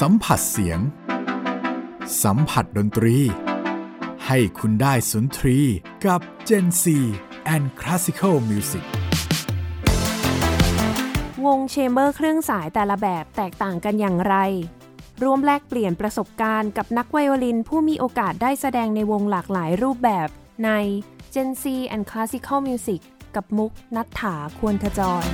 สัมผัสเสียง สัมผัสดนตรี ให้คุณได้สุนทรีกับ Gen C and Classical Music วงเชมเบอร์เครื่องสายแต่ละแบบแตกต่างกันอย่างไร ร่วมแลกเปลี่ยนประสบการณ์กับนักไวโอลินผู้มีโอกาสได้แสดงในวงหลากหลายรูปแบบใน Gen C and Classical Music กับมุกนัฐถาควรขจร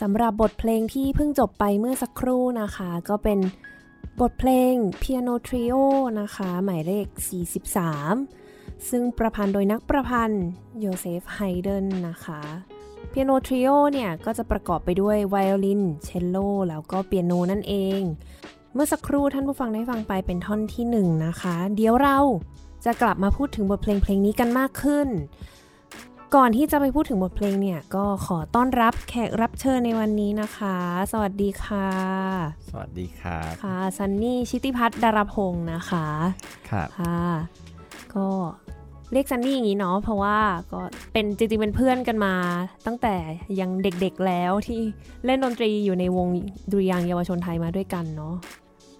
สำหรับบทเพลงที่เพิ่งจบไปเมื่อสักครู่นะคะ ก็เป็นบทเพลง Piano Trio นะคะ หมายเลข 43 ซึ่งประพันธ์โดยนักประพันธ์โยเซฟไฮเดนนะคะ Piano Trio เนี่ยก็จะประกอบไปด้วยไวโอลิน เชลโล แล้วก็เปียโนนั่นเอง เมื่อสักครู่ท่านผู้ฟังได้ฟังไปเป็นท่อนที่ 1 นะคะ เดี๋ยวเราจะกลับมาพูดถึงบทเพลงเพลงนี้กันมากขึ้น ก่อนที่จะไปพูดถึงบทเพลงเนี่ย ก็ขอต้อนรับแขกรับเชิญในวันนี้นะคะ สวัสดีค่ะ สวัสดีครับค่ะซันนี่ชิติพัฒน์ดารพงศ์นะคะครับค่ะก็เรียกซันนี่อย่างนี้เนาะเพราะว่าก็เป็นจริงๆเป็นเพื่อนกันมาตั้งแต่ยังเด็กๆแล้วที่เล่นดนตรีอยู่ในวงดุริยางค์เยาวชนไทยมาด้วยกันเนาะ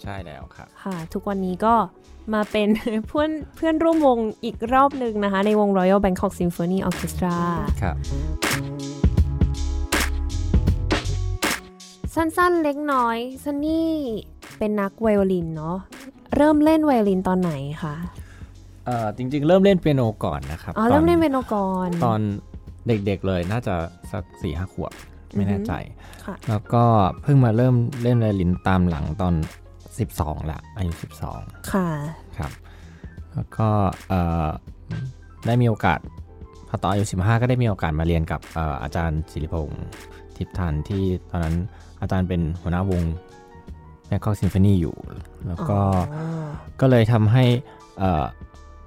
ใช่แล้วครับค่ะ ทุกวันนี้ก็ มาเป็นเพื่อนเพื่อนร่วมวงอีกรอบหนึ่งนะคะ ในวง Royal Bangkok Symphony Orchestra ครับสั้นๆเล็กน้อยซันนี่เป็นนักไวโอลินเนาะเริ่มเล่นไวโอลินตอนไหนคะเอ่อจริง ๆ เริ่มเล่นเปียโนก่อนนะครับอ๋อตเริ่มเล่นเปียโนก่อน ตอนเด็กๆเลยน่าจะสักสี่ห้าขวบไม่แน่ใจค่ะแล้วก็เพิ่งมาเริ่มเล่นไวโอลินตามหลังตอน 12ละอายุ12 ค่ะครับ แล้วก็เอ่อได้มีโอกาสพอตอนอายุ15 ก็ได้มีโอกาสมาเรียนกับเอ่ออาจารย์ศิริพงศ์ทิพย์ทันที่ตอนนั้นอาจารย์เป็นหัวหน้าวงแบงคอกซิมโฟนีอยู่ แล้วก็อ๋อก็เลยทำให้เอ่อ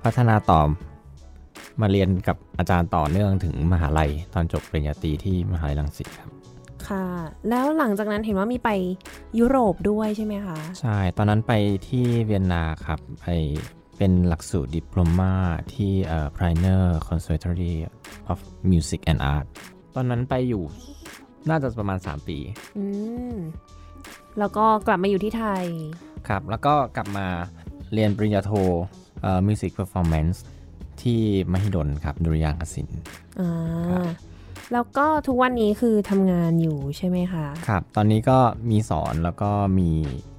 พัฒนาต่อมาเรียนกับอาจารย์ต่อเนื่องถึงมหาลัย ตอนจบปริญญาตรีที่มหาลัยรังสิตครับ ค่ะ แล้วหลังจากนั้นเห็นว่ามีไปยุโรปด้วยใช่ไหมคะ ใช่ ตอนนั้นไปที่เวียนนาครับไปเป็นหลักสูตรดิปโลมาที่เอ่อ Priner Conservatory of Music and Art ตอนนั้นไปอยู่น่าจะประมาณ 3 ปี อืม แล้วก็กลับมาอยู่ที่ไทย ครับ แล้วก็กลับมาเรียนปริญญาโทเอ่อ Music Performance ที่มหิดลครับดุริยางคศิลป์อ่าครับ แล้วก็ทุกวันนี้คือทำงานอยู่ใช่ไหมคะ ครับ ตอนนี้ก็มีสอนแล้วก็มี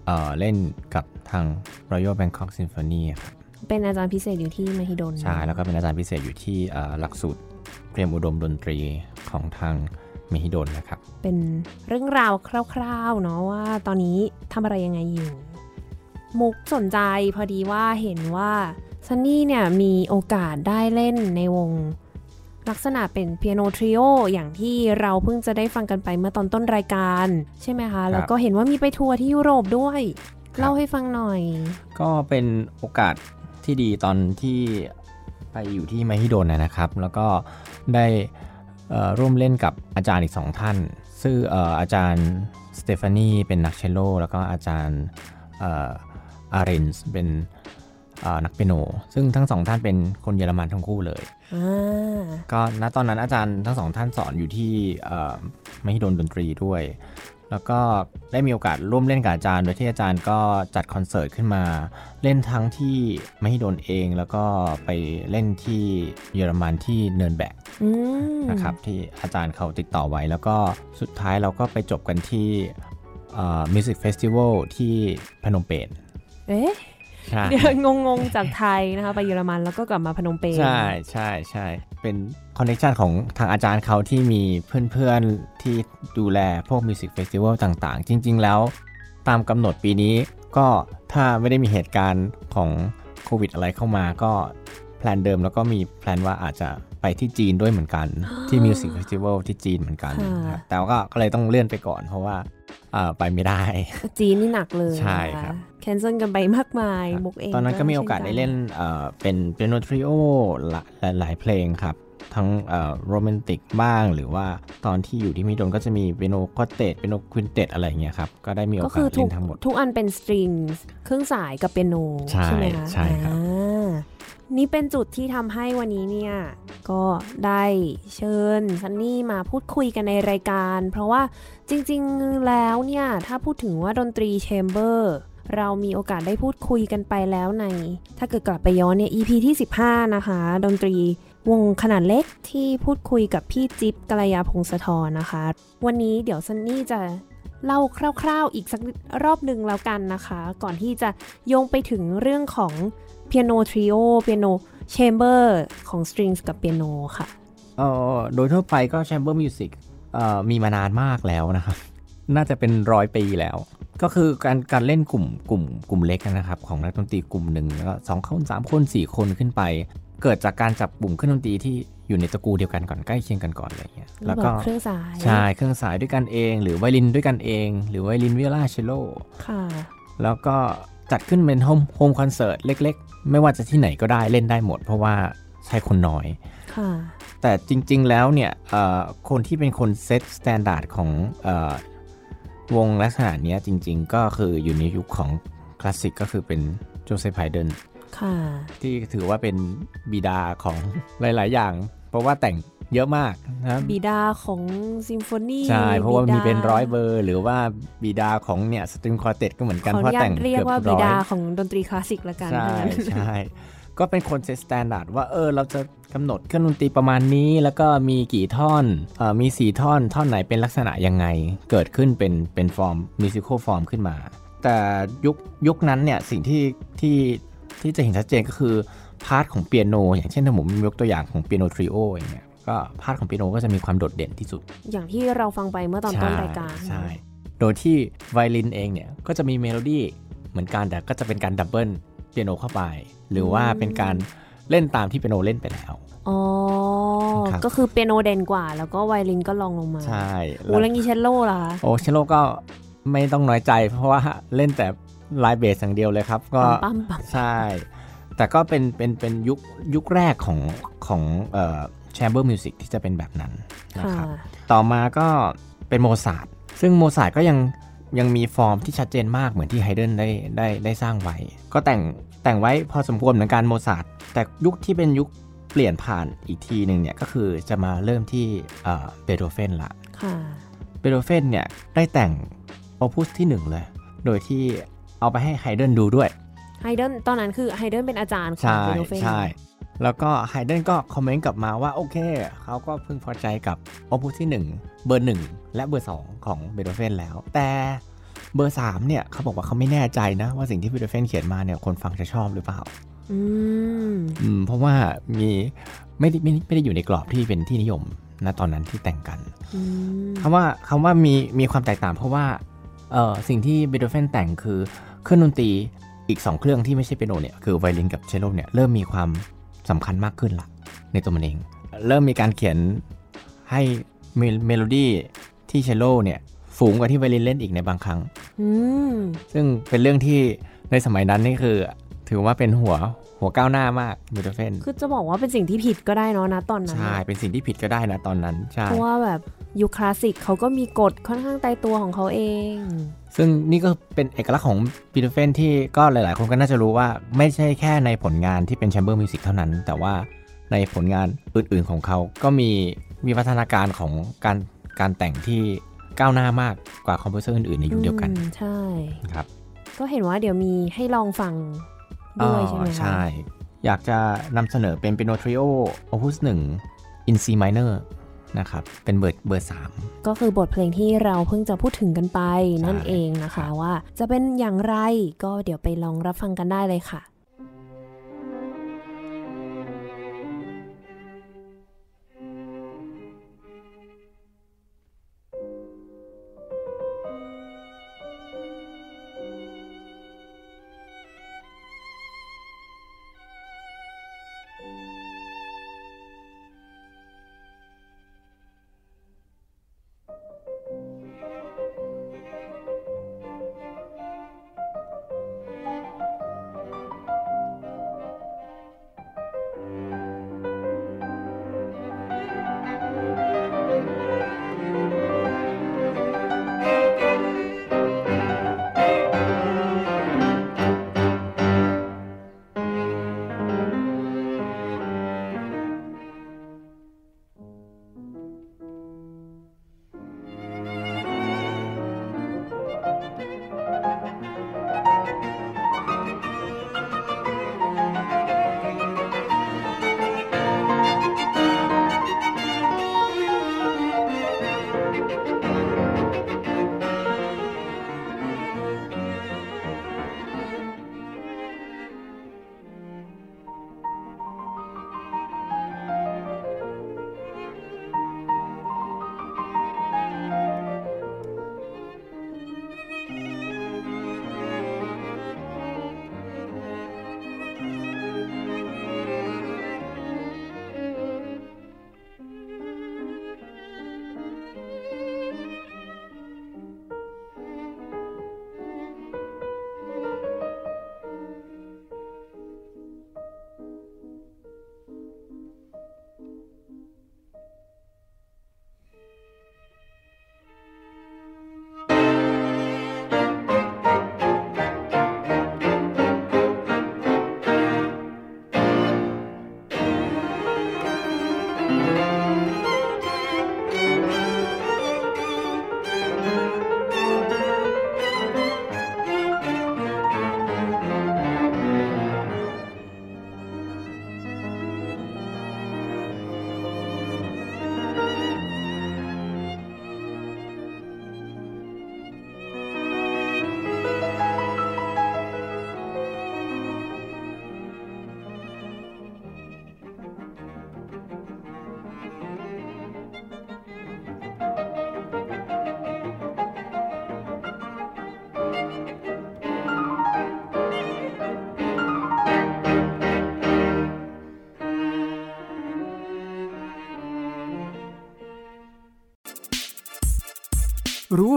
เอ่อเล่นกับทาง Royal Bangkok Symphony ครับเป็นอาจารย์พิเศษอยู่ที่มหิดลใช่ แล้วก็เป็นอาจารย์พิเศษอยู่ที่เอ่อหลักสูตรเตรียมอุดมดนตรีของทางมหิดลนะครับ เป็นเรื่องราวคร่าวๆเนาะว่าตอนนี้ทำอะไรยังไงอยู่ มุกสนใจพอดีว่าเห็นว่าซันนี่เนี่ยมีโอกาสได้เล่นในวง ลักษณะเป็นเปียโนทริโออย่างที่เราเพิ่งจะได้ฟังกันไปเมื่อตอนต้นรายการ ใช่ไหมคะ แล้วก็เห็นว่ามีไปทัวร์ที่ยุโรปด้วยครับเล่าให้ฟังหน่อย ก็เป็นโอกาสที่ดีตอนที่ไปอยู่ที่มหิดลนะนะครับ แล้วก็ได้เอ่อร่วมเล่นกับอาจารย์อีกสองท่าน ซึ่งเอ่ออาจารย์สเตฟานีเป็นนักเชลโล แล้วก็อาจารย์เอ่ออาเรนส์เป็นเอ่อ นักเปียโน ซึ่งทั้งสองท่านเป็นคนเยอรมันทั้งคู่เลยอ่าก็ณตอนนั้นอาจารย์ทั้งสองท่านสอนอยู่ที่เอ่อมหิดลดนตรีด้วย แล้วก็ได้มีโอกาสร่วมเล่นกับอาจารย์โดยที่อาจารย์ก็จัดคอนเสิร์ตขึ้นมา เล่นทั้งที่มหิดลเองแล้วก็ไปเล่นที่เยอรมันที่เนินแบกอืมนะครับที่อาจารย์เขาติดต่อไว้ แล้วก็สุดท้ายเราก็ไปจบกันที่ music festival ที่พนมเปญเอ๊ะใช่ เดี๋ยวงงๆจากไทยนะคะไปเยอรมันแล้วก็กลับมาพนมเปญใช่ใช่ใช่เป็น connection ของทางอาจารย์เขาที่มีเพื่อนๆที่ดูแลพวก music festival ต่างๆ จริง ๆ แล้วตามกำหนดปีนี้ก็ถ้าไม่ได้มีเหตุการณ์ของโควิดอะไรเข้ามาก็ plan เดิมแล้วก็มี plan ว่าอาจจะไปที่จีนด้วยเหมือนกันที่ music festival ที่จีนเหมือนกันค่ะครับแต่ว่าก็ก็เลยต้องเลื่อนไปก่อนเพราะว่าอ่า ไปไม่ได้ จีนนี่หนักเลยใช่ครับ cancel กันไปมากมายมุกเอง ตอนนั้นก็มีโอกาสได้เล่นเอ่อเป็น piano trio หลายหลายเพลงครับ ทั้งโรแมนติกบ้าง หรือว่าตอนที่อยู่ที่มิโดนก็จะมี piano quartet piano quintet อะไรอย่างเงี้ยครับ ก็ได้มีโอกาสเล่น ก็คือทุกอันทั้งหมด ทุกอันเป็น string เครื่องสายกับเปียโนใช่ไหมคะใช่ครับอ่านี่เป็นจุดที่ทำให้วันนี้เนี่ย ก็ได้เชิญซันนี่มาพูดคุยกันในรายการ เพราะว่าจริงๆแล้วเนี่ย ถ้าพูดถึงว่าดนตรีแชมเบอร์เรามีโอกาสได้พูดคุยกันไปแล้วใน ถ้าเกิดกลับไปย้อนเนี่ย EP ที่ 15 นะคะ ดนตรี วงขนาดเล็กที่พูดคุยกับพี่จิ๊บกัลยาพงศธรนะคะ วันนี้เดี๋ยวซันนี่จะเล่าคร่าวๆอีกสักรอบหนึ่งแล้วกันนะคะ ก่อนที่จะโยงไปถึงเรื่องของ piano trio piano chamber ของ strings กับเปียโนค่ะเอ่อโดยทั่วไปก็ chamber music เอ่อมีมานานมากแล้วนะครับ น่าจะเป็นร้อยปีแล้ว ก็คือการการเล่นกลุ่มกลุ่มกลุ่มเล็กนะครับ ของนักดนตรีกลุ่มหนึ่งแล้วก็สองคนสามคนสี่คนขึ้นไป เกิดจากการจับกลุ่มเครื่องดนตรีที่อยู่ในตระกูลเดียวกันก่อนใกล้เคียงกันก่อนอะไรเงี้ยแล้วก็แล้วก็เครื่องสายใช่เครื่องสายด้วยกันเอง หรือไวลินด้วยกันเอง หรือไวลินวิโอลาเชลโลค่ะแล้วก็จัดขึ้นเป็น home home concert เล็ก ๆ ไม่ว่าจะที่ไหนก็ได้เล่นได้หมด เพราะว่าใช้คนน้อยค่ะแต่จริง ๆ แล้วเนี่ยเอ่อคนที่เป็นคน set standard ของเอ่อวงลักษณะเนี้ยจริง ๆ ก็คืออยู่ในยุคของคลาสสิกก็คือเป็นโจเซฟไฮเดนค่ะ ที่ถือว่าเป็นบิดาของหลาย ๆ อย่าง เพราะว่าแต่งเยอะมากนะครับบิดาของซิมโฟนีใช่เพราะว่าบิมีดเป็นร้อยเบอร์ หรือว่าบิดาของเนี่ยสตริงคอร์เต็ก็เหมือนกันขออเพราะนุญาแต่ตงเรียกเกือบว่าบิร้อยดาของดนตรีคลาสสิกละกันใช่ทั้งนั้นใช่ก็เป็นคนเซตสแตนดาร์ดว่าเออเราจะกำหนดเครื่องดนตรีประมาณนี้ แล้วก็มีกี่ท่อนเอ่อมีสี่ท่อน ท่อนไหนเป็นลักษณะยังไง เกิดขึ้นเป็นเป็นฟอร์มมิวสิควลฟอร์มขึ้นมา แต่ยุคยุคนั้นเนี่ยสิ่งที่ที่ ที่จะเห็นชัดเจนก็คือพาร์ทของเปียโน อย่างเช่นถ้าผมยกตัวอย่างของเปียโนทริโออย่างเงี้ยก็part ของเปียโนก็จะมีความโดดเด่นที่สุด อย่างที่เราฟังไปเมื่อตอนต้นรายการใช่โดยที่ไวโอลินเองเนี่ยก็จะมีเมโลดี้เหมือนกันแต่ก็จะเป็นการ double เปียโนเข้าไป หรือว่าเป็นการเล่นตามที่เปียโนเล่นไปแล้วอ๋อครับก็คือเปียโนเด่นกว่า แล้วก็ไวโอลินก็รองลงมา ใช่ โอ้แล้วงี้เชลโล่ล่ะคะโอเชลโลก็ไม่ต้องน้อยใจ เพราะว่าเล่นแต่ line bass อย่างเดียวเลยครับ ก็ปั๊มปั๊มใช่ แต่ก็เป็นเป็นเป็นยุคยุคแรกของของเอ่อ chamber music ที่จะเป็นแบบนั้นนะค่ะครับ ต่อมาก็เป็นโมซาร์ทซึ่งโมซาร์ทก็ยังยังมีฟอร์มที่ชัดเจนมากเหมือนที่ไฮเดนได้ได้ได้สร้างไว้ ก็แต่งแต่งไว้พอสมควรเหมือนกันโมซาร์ทแต่ยุคที่เป็นยุคเปลี่ยนผ่านอีกทีหนึ่งเนี่ยก็คือจะมาเริ่มที่เอ่อเบโธเฟนละค่ะเบโธเฟนเนี่ยได้แต่ง opus ที่ 1 เลย โดยที่ เอาไปให้ไฮเดนดูด้วยไฮเดนตอนนั้นคือไฮเดนเป็นอาจารย์ของใช่เบโธเฟนใช่แล้วก็ไฮเดนก็ comment กลับมาว่า โอเค เขาก็พึงพอใจกับ opus ที่ 1 เบอร์ 1 และเบอร์ 2 ของเบโธเฟนแล้ว แต่เบอร์ 3 เนี่ย เขาบอกว่าเขาไม่แน่ใจนะ ว่าสิ่งที่เบโธเฟนเขียนมาเนี่ยคนฟังจะชอบหรือเปล่าอืมอืมเพราะว่ามีไม่ได้ไม่ได้ไม่ได้อยู่ในกรอบที่เป็นที่นิยมนะตอนนั้นที่แต่งกันอืมคำว่าคำว่ามีมีความแตกต่างเพราะว่าเออสิ่งที่เบโธเฟนแต่งคือ เครื่องดนตรีอีก 2 เครื่องที่ไม่ใช่เปียโนเนี่ยคือไวโอลินกับเชลโลเนี่ยเริ่มมีความสำคัญมากขึ้นละในตัวมันเอง เริ่มมีการเขียนให้เมเมโลดี้ที่เชลโลเนี่ยสูงกว่าที่ไวโอลินเล่นอีกในบางครั้งอืมซึ่งเป็นเรื่องที่ในสมัยนั้นนี่คือ ถือว่าเป็นหัวหัวก้าวหน้ามากเบโธเฟนคือจะบอกว่าเป็นสิ่งที่ผิดก็ได้เนาะนะตอนนั้นใช่เป็นสิ่งที่ผิดก็ได้นะตอนนั้นใช่เพราะว่าแบบยุคคลาสสิกเขาก็มีกฎค่อนข้างตายตัวของเขาเอง ซึ่งนี่ก็เป็นเอกลักษณ์ของปีเตอร์เฟนที่ก็หลาย ๆ คนก็น่าจะรู้ว่าไม่ใช่แค่ในผลงานที่เป็น chamber music เท่านั้น แต่ว่าในผลงานอื่น ๆ ของเขาก็มีวิวัฒนาการของการการแต่งที่ก้าวหน้ามากกว่า composer อื่น ๆ ในยุคเดียวกันอืมใช่ครับ ก็เห็นว่าเดี๋ยวมีให้ลองฟังด้วยใช่ไหมอ๋อคะใช่ อยากจะนำเสนอเป็นเปียโนทริโอโอ p ุส1 in C minor นะครับ เป็นเบอร์เบอร์3ก็คือบทเพลงที่เราเพิ่งจะพูดถึงกันไปนั่นใช่เองนะคะว่าจะเป็นอย่างไรก็เดี๋ยวไปลองรับฟังกันได้เลยค่ะ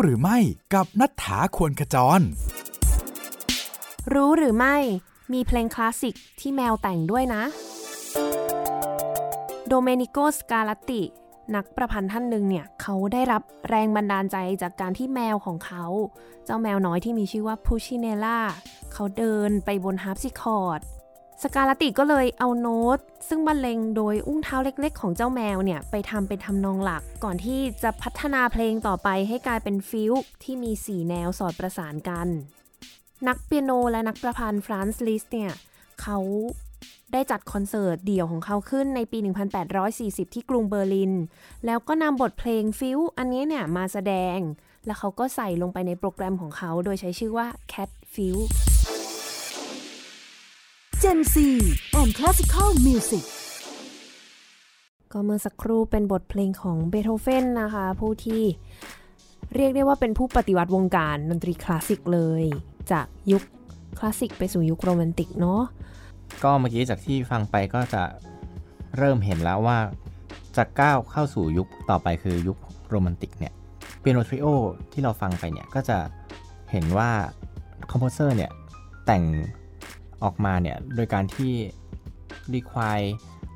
หรือไม่กับนัฐธาควรขจร รู้หรือไม่มีเพลงคลาสสิกที่แมวแต่งด้วยนะ โดเมนิโกสการ์ลัตติ นักประพันธ์ท่านหนึ่งเนี่ยเขาได้รับแรงบันดาลใจจากการที่แมวของเขา เจ้าแมวน้อยที่มีชื่อว่าพูชิเนล่าเขาเดินไปบนฮาร์ปซิคอร์ด สการ์ลัตติก็เลยเอาโน้ต ซึ่งบรรเลงโดยอุ้งเท้าเล็กๆ ของเจ้าแมวเนี่ย ไปทำเป็นทำนองหลัก ก่อนที่จะพัฒนาเพลงต่อไปให้กลายเป็น fugueที่มี 4 แนวสอดประสานกัน นักเปียโนและนักประพันธ์ฟรานซ์ลิสต์เนี่ย เขาได้จัดคอนเสิร์ตเดี่ยวของเขาขึ้นในปี 1840 ที่กรุงเบอร์ลิน แล้วก็นำบทเพลง fugue อันนี้เนี่ยมาแสดง แล้วเขาก็ใส่ลงไปในโปรแกรมของเขาโดยใช้ชื่อว่า Cat Fugue Gen Z and Classical Music ก็เมื่อสักครู่เป็นบทเพลงของเบโธเฟนนะคะ ผู้ที่เรียกได้ว่าเป็นผู้ปฏิวัติวงการดนตรีคลาสสิกเลย จากยุคคลาสสิกไปสู่ยุคโรแมนติกเนาะก็เมื่อกี้จากที่ฟังไปก็จะเริ่มเห็นแล้วว่าจะก้าวเข้าสู่ยุคต่อไปคือยุคโรแมนติกเนี่ย piano trio ที่เราฟังไปเนี่ยก็จะเห็นว่า composer เนี่ยแต่ง ออกมาเนี่ยโดยการที่ require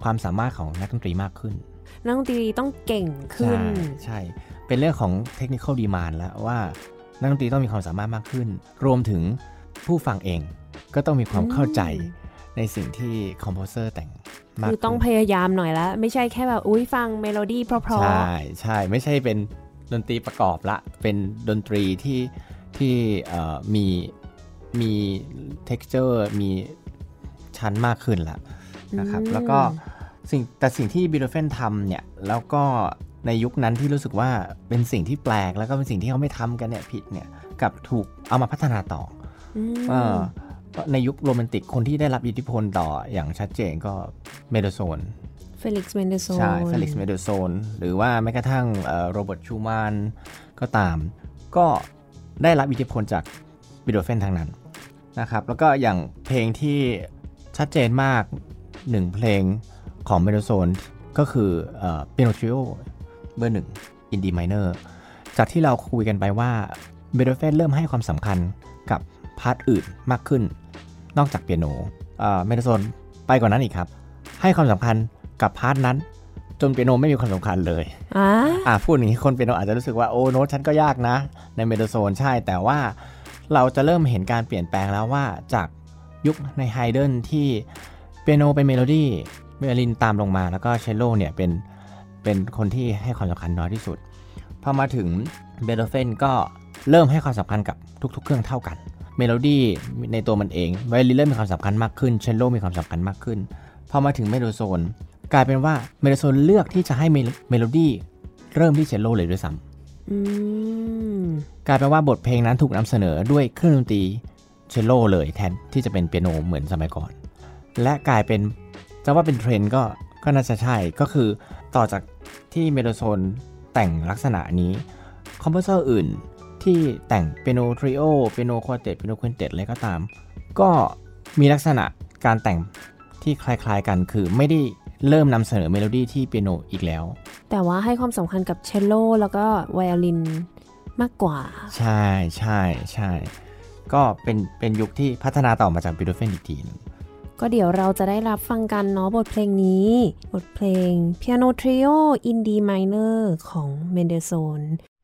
ความสามารถของนักดนตรีมากขึ้น นักดนตรีต้องเก่งขึ้นใช่ใช่ เป็นเรื่องของ technical demand แล้วว่านักดนตรีต้องมีความสามารถมากขึ้น รวมถึงผู้ฟังเองก็ต้องมีความเข้าใจในสิ่งที่ composer แต่งมากคือต้องพขึ้นยายามหน่อยแล้วไม่ใช่แค่แบบอุ้ยฟังเมโลดี้เพราะใช่ใช่ไม่ใช่เป็นดนตรีประกอบละ เป็นดนตรีที่ที่เอ่อมี มี texture มีชั้นมากขึ้นละนะครับ แล้วก็สิ่งแต่สิ่งที่บิโ o เฟนทำเนี่ย แล้วก็ในยุคนั้นที่รู้สึกว่าเป็นสิ่งที่แปลก แล้วก็เป็นสิ่งที่เขาไม่ทำกันเนี่ยผิดเนี่ยกลับถูกเอามาพัฒนาต่ออืมเออในยุคโรแมนติกคนที่ได้รับอิทธิพลต่ออย่างชัดเจนก็เมนเดลโซห์นเฟลิกซ์เมนเดลโซห์นใช่เฟลิกซ์เมโดโซนหรือว่าแม้กระทั่งโรเบิร์ตชูมานก็ตาม ก็ได้รับอิทธิพลจากเบโธเฟนทางนั้น นะครับแล้วก็อย่างเพลงที่ชัดเจนมากหนึ่งเพลงของเมนเดลโซห์นก็คือ piano trio เบอร์หนึ่ง in D minor จากที่เราคุยกันไปว่าเบโธเฟนเริ่มให้ความสำคัญกับ part อื่นมากขึ้น นอกจากเปียโนเมนเดลโซห์นไปกว่านั้นอีกครับ ให้ความสำคัญกับ part นั้นจนเปียโนไม่มีความสำคัญเลยอ่าอ่าพูดอย่างนี้คนเปียโนอาจจะรู้สึกว่าโอ้โน้ตฉันก็ยากนะ ในเมนเดลโซห์นใช่แต่ว่า เราจะเริ่มเห็นการเปลี่ยนแปลงแล้วว่าจากยุคในไฮเดนที่เปียโนเป็นเมโลดี้เวโอลินตามลงมาแล้วก็เชลโลเนี่ยเป็นเป็นคนที่ให้ความสำคัญน้อยที่สุดพอมาถึงเบโธเฟนก็เริ่มให้ความสำคัญกับทุก ๆ เครื่องเท่ากัน เมโลดี้ในตัวมันเองไวโอลินเริ่มมีความสำคัญมากขึ้นเชลโลมีความสำคัญมากขึ้นพอมาถึงเมนเดลโซห์นกลายเป็นว่าเมนเดลโซห์นเลือกที่จะให้เมโลดี้เริ่มที่เชลโลเลยด้วยซ้ำ กลายเป็นว่าบทเพลงนั้นถูกนำเสนอด้วยเครื่องดนตรีเชลโลเลยแทนที่จะเป็นเปียโนเหมือนสมัยก่อน และกลายเป็นจะว่าเป็นเทรนด์ก็ก็น่าจะใช่ก็คือต่อจากที่ Mendelssohn แต่งลักษณะนี้ composer อื่นที่แต่ง piano trio piano quartet piano quintet อะไรก็ตาม ก็มีลักษณะการแต่งที่คล้ายๆกันคือไม่ได้เริ่มนำเสนอเมโลดี้ที่เปียโนอีกแล้ว แต่ว่าให้ความสำคัญกับเชลโลแล้วก็ไวโอลิน มากกว่า ใช่ใช่ใช่ก็เป็นเป็นยุคที่พัฒนาต่อมาจาก Beethoven อีกทีหนึ่งก็เดี๋ยวเราจะได้รับฟังกันเนาะบทเพลงนี้ บทเพลง Piano Trio in D minor ของ Mendelssohn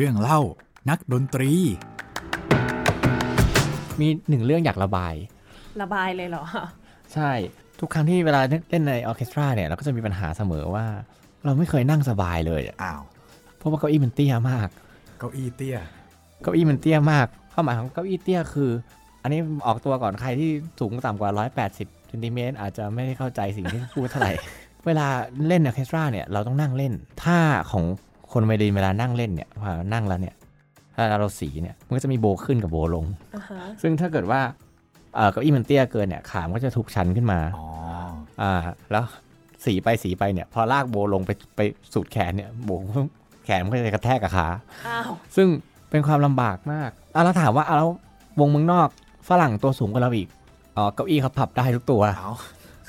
เรื่องเล่า นักดนตรี มีหนึ่งเรื่องอยากระบาย ระบายเลยเหรอ ใช่ทุกครั้งที่เวลาเล่นในออร์เคสตราเนี่ยเราก็จะมีปัญหาเสมอว่า เราไม่เคยนั่งสบายเลยอะอ้าวเพราะว่าเก้าอี้มันเตี้ยมาก เก้าอี้เตี้ย เก้าอี้มันเตี้ยมากความหมายของเก้าอี้เตี้ยคือ อันนี้ออกตัวก่อนใครที่สูงต่ำกว่า 180เซนติเมตรอาจจะไม่ได้เข้าใจสิ่งที่พูดเท่าไหร่ เวลาเล่นออเคสตราเนี่ยเราต้องนั่งเล่นท่าของ คนไวโอลินเวลานั่งเล่นเนี่ยพอนั่งแล้วเนี่ย ถ้าเราสีเนี่ยมันก็จะมีโบขึ้นกับโบลงซึ่งถ้าเกิดว่าเก้าอี้มันเตี้ยเกินเนี่ยขามันก็จะถูกชันขึ้นมาอ๋ออ่าแล้วสีไปสีไปเนี่ย พอลากโบลงไปไปสุดแขนเนี่ยโบแขนมันก็จะกระแทกกับขาอ้าวซึ่งเป็นความลำบากมากอะแล้วถามว่าเอาแล้ววงเมืองนอกฝรั่งตัวสูงกว่าเราอีกอ๋อเก้าอี้เขาปรับได้ทุกตัวเอา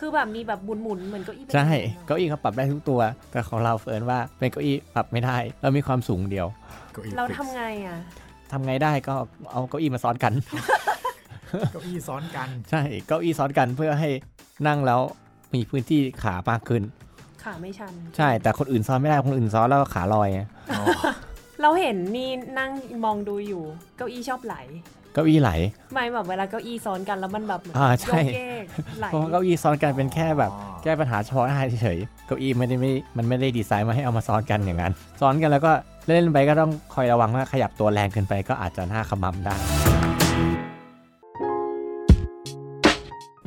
คือแบบมีแบบหมุนๆเหมือนเก้าอี้ใช่เก้าอี้เขาปรับได้ทุกตัว แต่ของเราเฟิร์นว่าเป็นเก้าอี้ปรับไม่ได้เรามีความสูงเดียวเก้าอี้เรา fix ทำไงอะทำไงได้ก็เอาเก้าอี้มาซ้อนกันเก้าอี้ซ้อนกัน ใช่เก้าอี้ซ้อนกันเพื่อให้นั่งแล้วมีพื้นที่ขามากขึ้น ขาไม่ชัน ใช่ แต่คนอื่นซ้อนไม่ได้คนอื่นซ้อนแล้วก็ขาลอยไงอ๋อเราเห็นนี่นั่งมองดูอยู่ เก้าอี้ชอบไหล เก้าอี้ไหลไม่แบบเวลาเก้าอี้ซ้อนกันแล้วมันแบบอ่าใช่โยกเยกไหลเพราะว่าเก้าอี้ซ้อนกันเป็นแค่แบบอ๋อแก้ปัญหาเฉพาะหน้าเฉยๆเก้าอี้ไม่ได้ไม่มันไม่ได้ดีไซน์มาให้เอามาซ้อนกันอย่างนั้นซ้อนกันแล้วก็เล่นๆไปก็ต้องคอยระวังว่าขยับตัวแรงเกินไปก็อาจจะหน้าขมำได้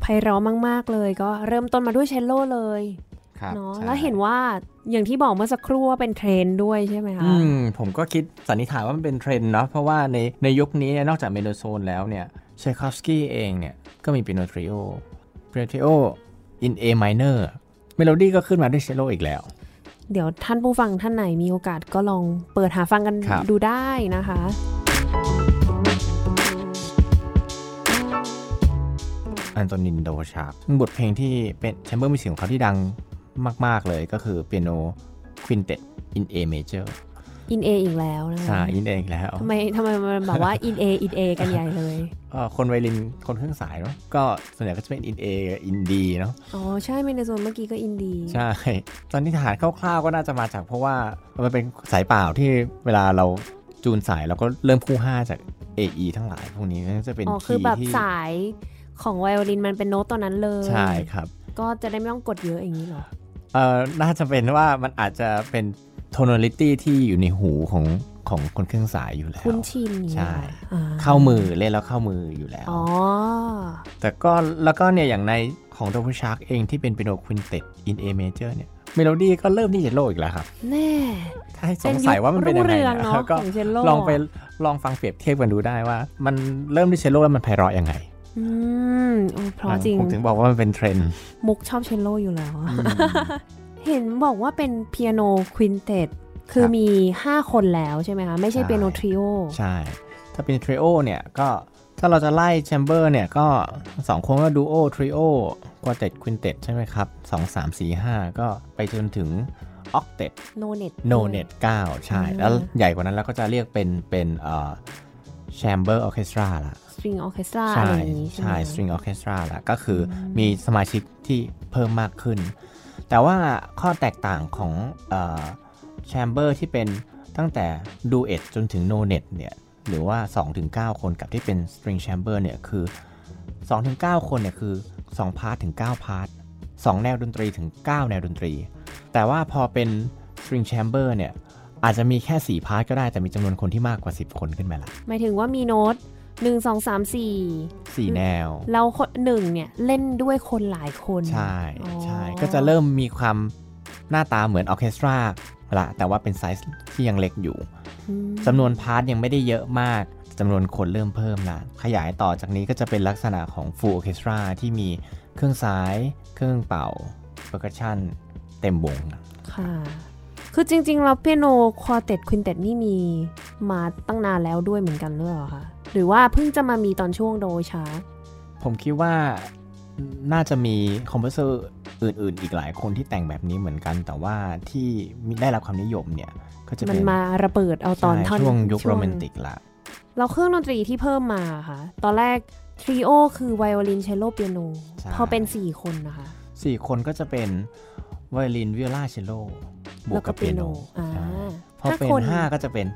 ไพเราะมาก ๆ เลยก็เริ่มต้นมาด้วยเชลโลเลย เนาะแล้วเห็นว่าอย่างที่บอกเมื่อสักครู่ว่าเป็นเทรนด์ด้วยใช่ไหมคะอืมผมก็คิดสันนิษฐานว่ามันเป็นเทรนด์เนาะเพราะว่าในในยุคนี้เนี่ยนอกจากเมโลโซนแล้วเนี่ยเชคอฟสกี้เองเนี่ยก็มีเปียโนทริโอเปียโนทริโอ in A minor เมโลดี้ก็ขึ้นมาด้วยเชลโลอีกแล้ว เดี๋ยวท่านผู้ฟังท่านไหนมีโอกาสก็ลองเปิดหาฟังกันครับดูได้นะคะ Antonín Dvořák บทเพลงที่เป็น chamber music ของเขาที่ดัง มาก ๆ เลยก็คือเปียโนควินเต็ด in A major in A อีกแล้วนะใช่ in A อีกแล้วทำไมทำไมมันแบบว่า in A in A กันใหญ่เลยเอ่อคนไวโอลินคนเครื่องสายเนาะก็ส่วนใหญ่ก็จะเป็น in A กับ in D เนาะอ๋อ ใช่ Mendelssohn เมื่อกี้ก็ in D ใช่ สันนิษฐานคร่าวๆก็น่าจะมาจากเพราะว่ามันเป็นสายเปล่าที่เวลาเราจูนสายเราก็เริ่มคู่ห้าจาก AE ทั้งหลายพวกนี้ก็จะเป็นอ๋อคือคีย์แบบที่สายของไวโอลินมันเป็นโน้ตตัวนั้นเลย ใช่ครับ ก็จะได้ไม่ต้องกดเยอะอย่างนี้เหรอ เอ่อน่าจะเป็นว่ามันอาจจะเป็น tonality ที่อยู่ในหูของของคนเครื่องสายอยู่แล้ว คุ้นชินอย่างใช่นี้เหรออ่เข้ามือเล่นแล้วเข้ามืออยู่แล้วอ๋อแต่ก็แล้วก็เนี่ยอย่างในของ Dvořák เองที่เป็น piano quintet in A major เนี่ยเมโลดี้ก็เริ่มที่เชลโลอีกแล้วครับ แน่ถ้าให้สงสัยว่ามันเป็นยังไงรุ่งเรืองนะเนาะก็ของเชลโลลองไปลองฟังเปรียบเทียบกันดูได้ว่า มันเริ่มที่เชลโลแล้วมันไพเราะยังไง อืมโอ้เพราะจริง ผมถึงบอกว่ามันเป็นเทรนด์มุกชอบเชลโลอยู่แล้วอะเห็นบอกว่าเป็น piano quintet คือมี 5 คนแล้วใช่ไหมคะ ไม่ใช่ piano trio ใช่ ถ้าเป็น trio เนี่ยก็ถ้าเราจะไล่ chamber เนี่ยก็ 2 คนก็ duo trio quartet quintet ใช่ไหมครับ 2 3 4 5 ก็ไปจนถึงoctet nonet nonet 9ใช่อ่าแล้วใหญ่กว่านั้นแล้วก็จะเรียกเป็นเป็นเอ่อ chamber orchestra ละ string orchestra ใช่อะไรอย่างนี้ใช่ไหมใช่ string orchestra ละก็คืออมีสมาชิกที่เพิ่มมากขึ้น แต่ว่าข้อแตกต่างของ chamber ที่เป็นตั้งแต่ duet จนถึง nonet เนี่ยหรือว่า 2-9 คนกับที่เป็น string chamber เนี่ยคือ2-9 คนเนี่ยคือ2 part ถึง9 part 2แนวดนตรีถึง 9 แนวดนตรี แต่ว่าพอเป็น string chamber เนี่ย อาจจะมีแค่4 part ก็ได้แต่มีจำนวนคนที่มากกว่า 10 คนขึ้นไปละหมายถึงว่ามีโน้ตหนึ่งสองสามสี่4แนวแล้วคนหนึ่งเนี่ยเล่นด้วยคนหลายคน ใช่อ๋อใช่ก็จะเริ่มมีความหน้าตาเหมือนออร์เคสตราละแต่ว่าเป็นไซส์ที่ยังเล็กอยู่อืมจำนวน part ยังไม่ได้เยอะมากจำนวนคนเริ่มเพิ่มละขยายต่อจากนี้ก็จะเป็นลักษณะของ full orchestra ที่มีเครื่องสาย เครื่องเป่า percussion เต็มวงค่ะ คือจริงๆแล้ว piano quartet quintet นี่มีมาตั้งนานแล้วด้วยเหมือนกันหรือเปล่าคะหรือว่าเพิ่งจะมามีตอนช่วง Dvořákผมคิดว่าน่าจะมี composer อื่น ๆ อีกหลายคนที่แต่งแบบนี้เหมือนกัน แต่ว่าที่มีได้รับความนิยมเนี่ย ก็จะเป็นมันมาระเบิดเอาตอนใช่ท่อนช่วงยุคช่โรแมนติกละเราเครื่องดนตรีที่เพิ่มมาค่ะ ตอนแรก trio คือไวโอลินเชลโลเปียโนใช่พอเป็น 4 คนนะคะสี่คนก็จะเป็น ไวโอลินวิโอลาเชลโลบวกกับเปียโนอ่าใช่พอเป็นห้าคนห้าก็จะเป็น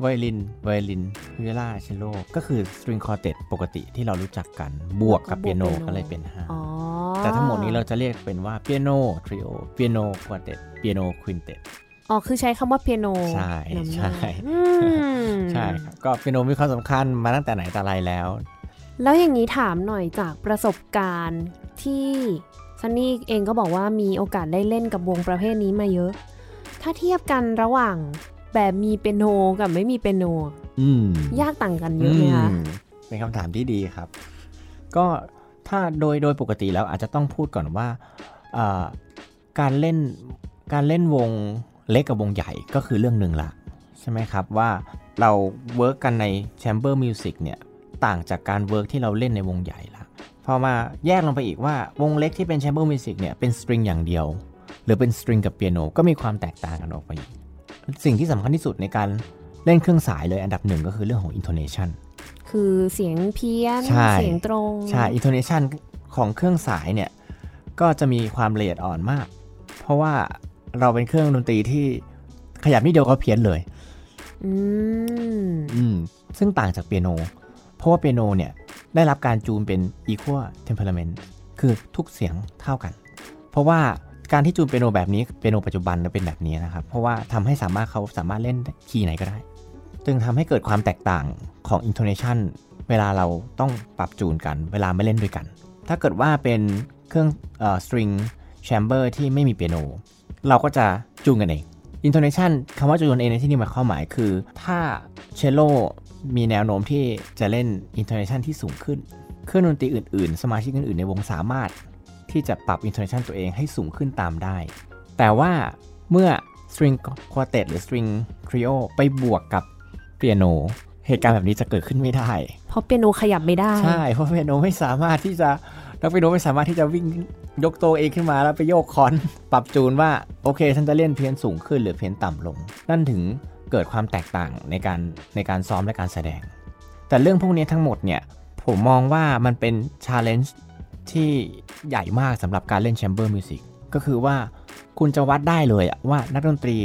ไวโอลินไวโอลินวิโอลาเชลโลก็คือ string quartet ปกติที่เรารู้จักกันบวกกับเปียโนก็เลยเป็นห้าอ๋อแต่ทั้งหมดนี้เราจะเรียกเป็นว่า piano trio piano quartet piano quintetอ๋อ คือใช้คำว่าเปียโน ใช่นำหน้าใช่อืมใช่ครับก็เปียโนมีความสำคัญมาตั้งแต่ไหนแต่ไรแล้ว แล้วอย่างนี้ถามหน่อยจากประสบการณ์ที่ ซันนี่เองก็บอกว่ามีโอกาสได้เล่นกับวงประเภทนี้มาเยอะ ถ้าเทียบกันระหว่างแบบมีเปียโนกับไม่มีเปียโนอืมยากต่างกันเยอะไหมคะอืมเป็นคำถามที่ดีครับ ก็ถ้าโดยโดยปกติแล้วอาจจะต้องพูดก่อนว่าอ่าการเล่นการเล่นวงเล็กกับวงใหญ่ก็คือเรื่องหนึ่งละใช่ไหมครับว่าเรา work กันใน Chamber Music เนี่ยต่างจากการ work ที่เราเล่นในวงใหญ่ละ พอมาแยกลงไปอีกว่าวงเล็กที่เป็น Chamber Music เนี่ยเป็น string อย่างเดียว หรือเป็น string กับเปียโนก็มีความแตกต่างกันออกไปอีก สิ่งที่สำคัญที่สุดในการเล่นเครื่องสายเลยอันดับหนึ่งก็คือเรื่องของ intonation คือเสียงเพี้ยนใช่เสียงตรง ใช่ intonation ของเครื่องสายเนี่ยก็จะมีความละเอียดอ่อนมาก เพราะว่าเราเป็นเครื่องดนตรีที่ขยับนิดเดียวก็เพี้ยนเลย อืมอืมซึ่งต่างจากเปียโน เพราะว่าเปียโนเนี่ยได้รับการจูนเป็น equal temperament คือทุกเสียงเท่ากัน เพราะว่าการที่จูนเปียโนแบบนี้เปียโนปัจจุบันเป็นแบบนี้นะครับ เพราะว่าทำให้สามารถเขาสามารถเล่นคีย์ไหนก็ได้ จึงทำให้เกิดความแตกต่างของ intonation เวลาเราต้องปรับจูนกัน เวลาไม่เล่นด้วยกัน ถ้าเกิดว่าเป็นเครื่องเอ่อ string chamber ที่ไม่มีเปียโน เราก็จะจูนกันเอง intonation คำว่าจูนเองในที่นี้หมายความหมายคือ ถ้าเชลโล มีแนวโน้มที่จะเล่น intonation ที่สูงขึ้น เครื่องดนตรีอื่นๆ สมาชิกอื่นๆ ในวงสามารถ ที่จะปรับ intonation ตัวเองให้สูงขึ้นตามได้ แต่ว่าเมื่อ string quartet หรือ string trio ไปบวกกับเปียโน เหตุการณ์แบบนี้จะเกิดขึ้นไม่ได้ เพราะเปียโนขยับไม่ได้ ใช่ เพราะเปียโนไม่สามารถที่จะนักเปียโนไม่สามารถที่จะวิ่งยกตัวเองขึ้นมาแล้วไปโยกคอน ปรับจูนว่า โอเค ฉันจะเล่นเพี้ยนสูงขึ้นหรือเพี้ยนต่ำลง นั่นถึง เกิดความแตกต่างในการในการซ้อมและการแสดง แต่เรื่องพวกนี้ทั้งหมดเนี่ยผมมองว่ามันเป็นชาเลนจ์ที่ใหญ่มากสำหรับการเล่น chamber music ก็คือว่าคุณจะวัดได้เลยอะว่านักดนตรี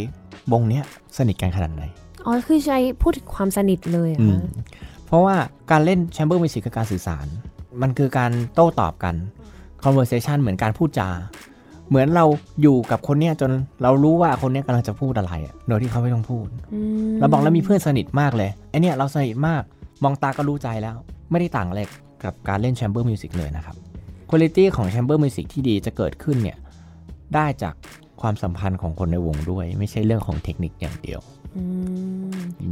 วงเนี้ยสนิทกันขนาดไหน อ๋อ คือใช้พูดถึงความสนิทเลยเหรอคะ อืมเพราะว่าการเล่น Chamber Music คือการสื่อสาร มันคือการโต้ตอบกัน conversation เหมือนการพูดจา เหมือนเราอยู่กับคนเนี้ยจนเรารู้ว่าคนเนี้ยกำลังจะพูดอะไรอะโดยที่เขาไม่ต้องพูดอืมเราบอกแล้วมีเพื่อนสนิทมากเลยไอเนี้ยเราสนิทมากมองตาก็รู้ใจแล้ว ไม่ได้ต่างอะไรกับการเล่น Chamber Music เลยนะครับ Quality ของ Chamber Music ที่ดีจะเกิดขึ้นเนี่ยได้จากความสัมพันธ์ของคนในวงด้วย ไม่ใช่เรื่องของเทคนิคอย่างเดียวอืม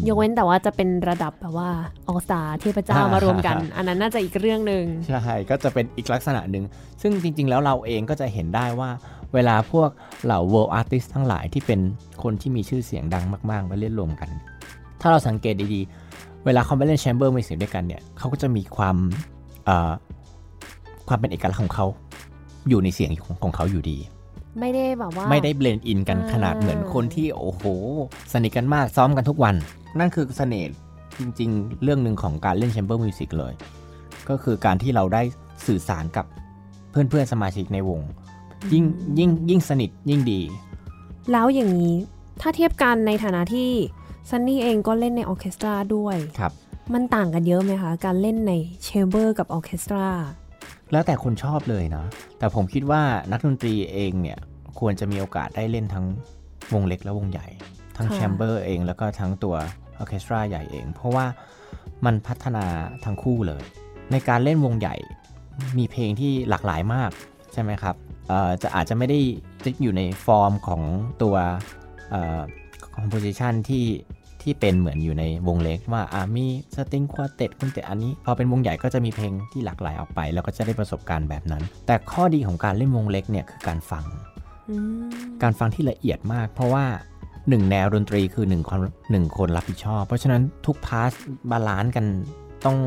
ยกเว้นแต่ว่าจะเป็นระดับแบบว่าออสตาเทพเจ้าอ่ามมารวมกัน อันนั้นน่าจะอีกเรื่องหนึ่งใช่ก็จะเป็นอีกลักษณะหนึ่งซึ่งจริง ๆ แล้วเราเองก็จะเห็นได้ว่า เวลาพวกเหล่า world artist ทั้งหลายที่เป็นคนที่มีชื่อเสียงดังมากๆมาเล่นรวมกัน ถ้าเราสังเกตดีๆ เวลาเขาไปเล่น chamber music ด้วยกันเนี่ยเขาก็จะมีความเอ่อความเป็นเอกลักษณ์ของเขาอยู่ในเสียงของของเขาอยู่ดี ไม่ได้แบบว่า ไม่ได้ blend in กันอ่าขนาดเหมือนคนที่โอ้โห สนิทกันมากซ้อมกันทุกวัน นั่นคือเสน่ห์จริง ๆ เรื่องหนึ่งของการเล่น chamber music เลย ก็คือการที่เราได้สื่อสารกับเพื่อนๆสมาชิกในวง ยิ่งยิ่งยิ่งสนิทยิ่งดี แล้วอย่างนี้ถ้าเทียบกันในฐานะที่ซันนี่เองก็เล่นในออร์เคสตราด้วยครับมันต่างกันเยอะไหมคะ การเล่นใน chamber กับออร์เคสตรา แล้วแต่คนชอบเลยนะ แต่ผมคิดว่านักดนตรีเองเนี่ยควรจะมีโอกาสได้เล่นทั้งวงเล็กและวงใหญ่ ทั้งค่ะ chamber เองแล้วก็ทั้งตัวออร์เคสตราใหญ่เอง เพราะว่ามันพัฒนาทั้งคู่เลย ในการเล่นวงใหญ่มีเพลงที่หลากหลายมากใช่ไหมครับเอ่อจะอาจจะไม่ได้จะอยู่ในฟอร์มของตัวเอ่อ composition ที่ ที่เป็นเหมือนอยู่ในวงเล็กว่าอ่ามีสตริงควอเต็ตคุณแต่อันนี้ พอเป็นวงใหญ่ก็จะมีเพลงที่หลากหลายออกไป แล้วก็จะได้ประสบการณ์แบบนั้น แต่ข้อดีของการเล่นวงเล็กเนี่ยคือการฟัง การฟังที่ละเอียดมาก เพราะว่าหนึ่งแนวดนตรีคือหนึ่งคนหนึ่งคนรับผิดชอบ เพราะฉะนั้นทุก part balance กันต้อง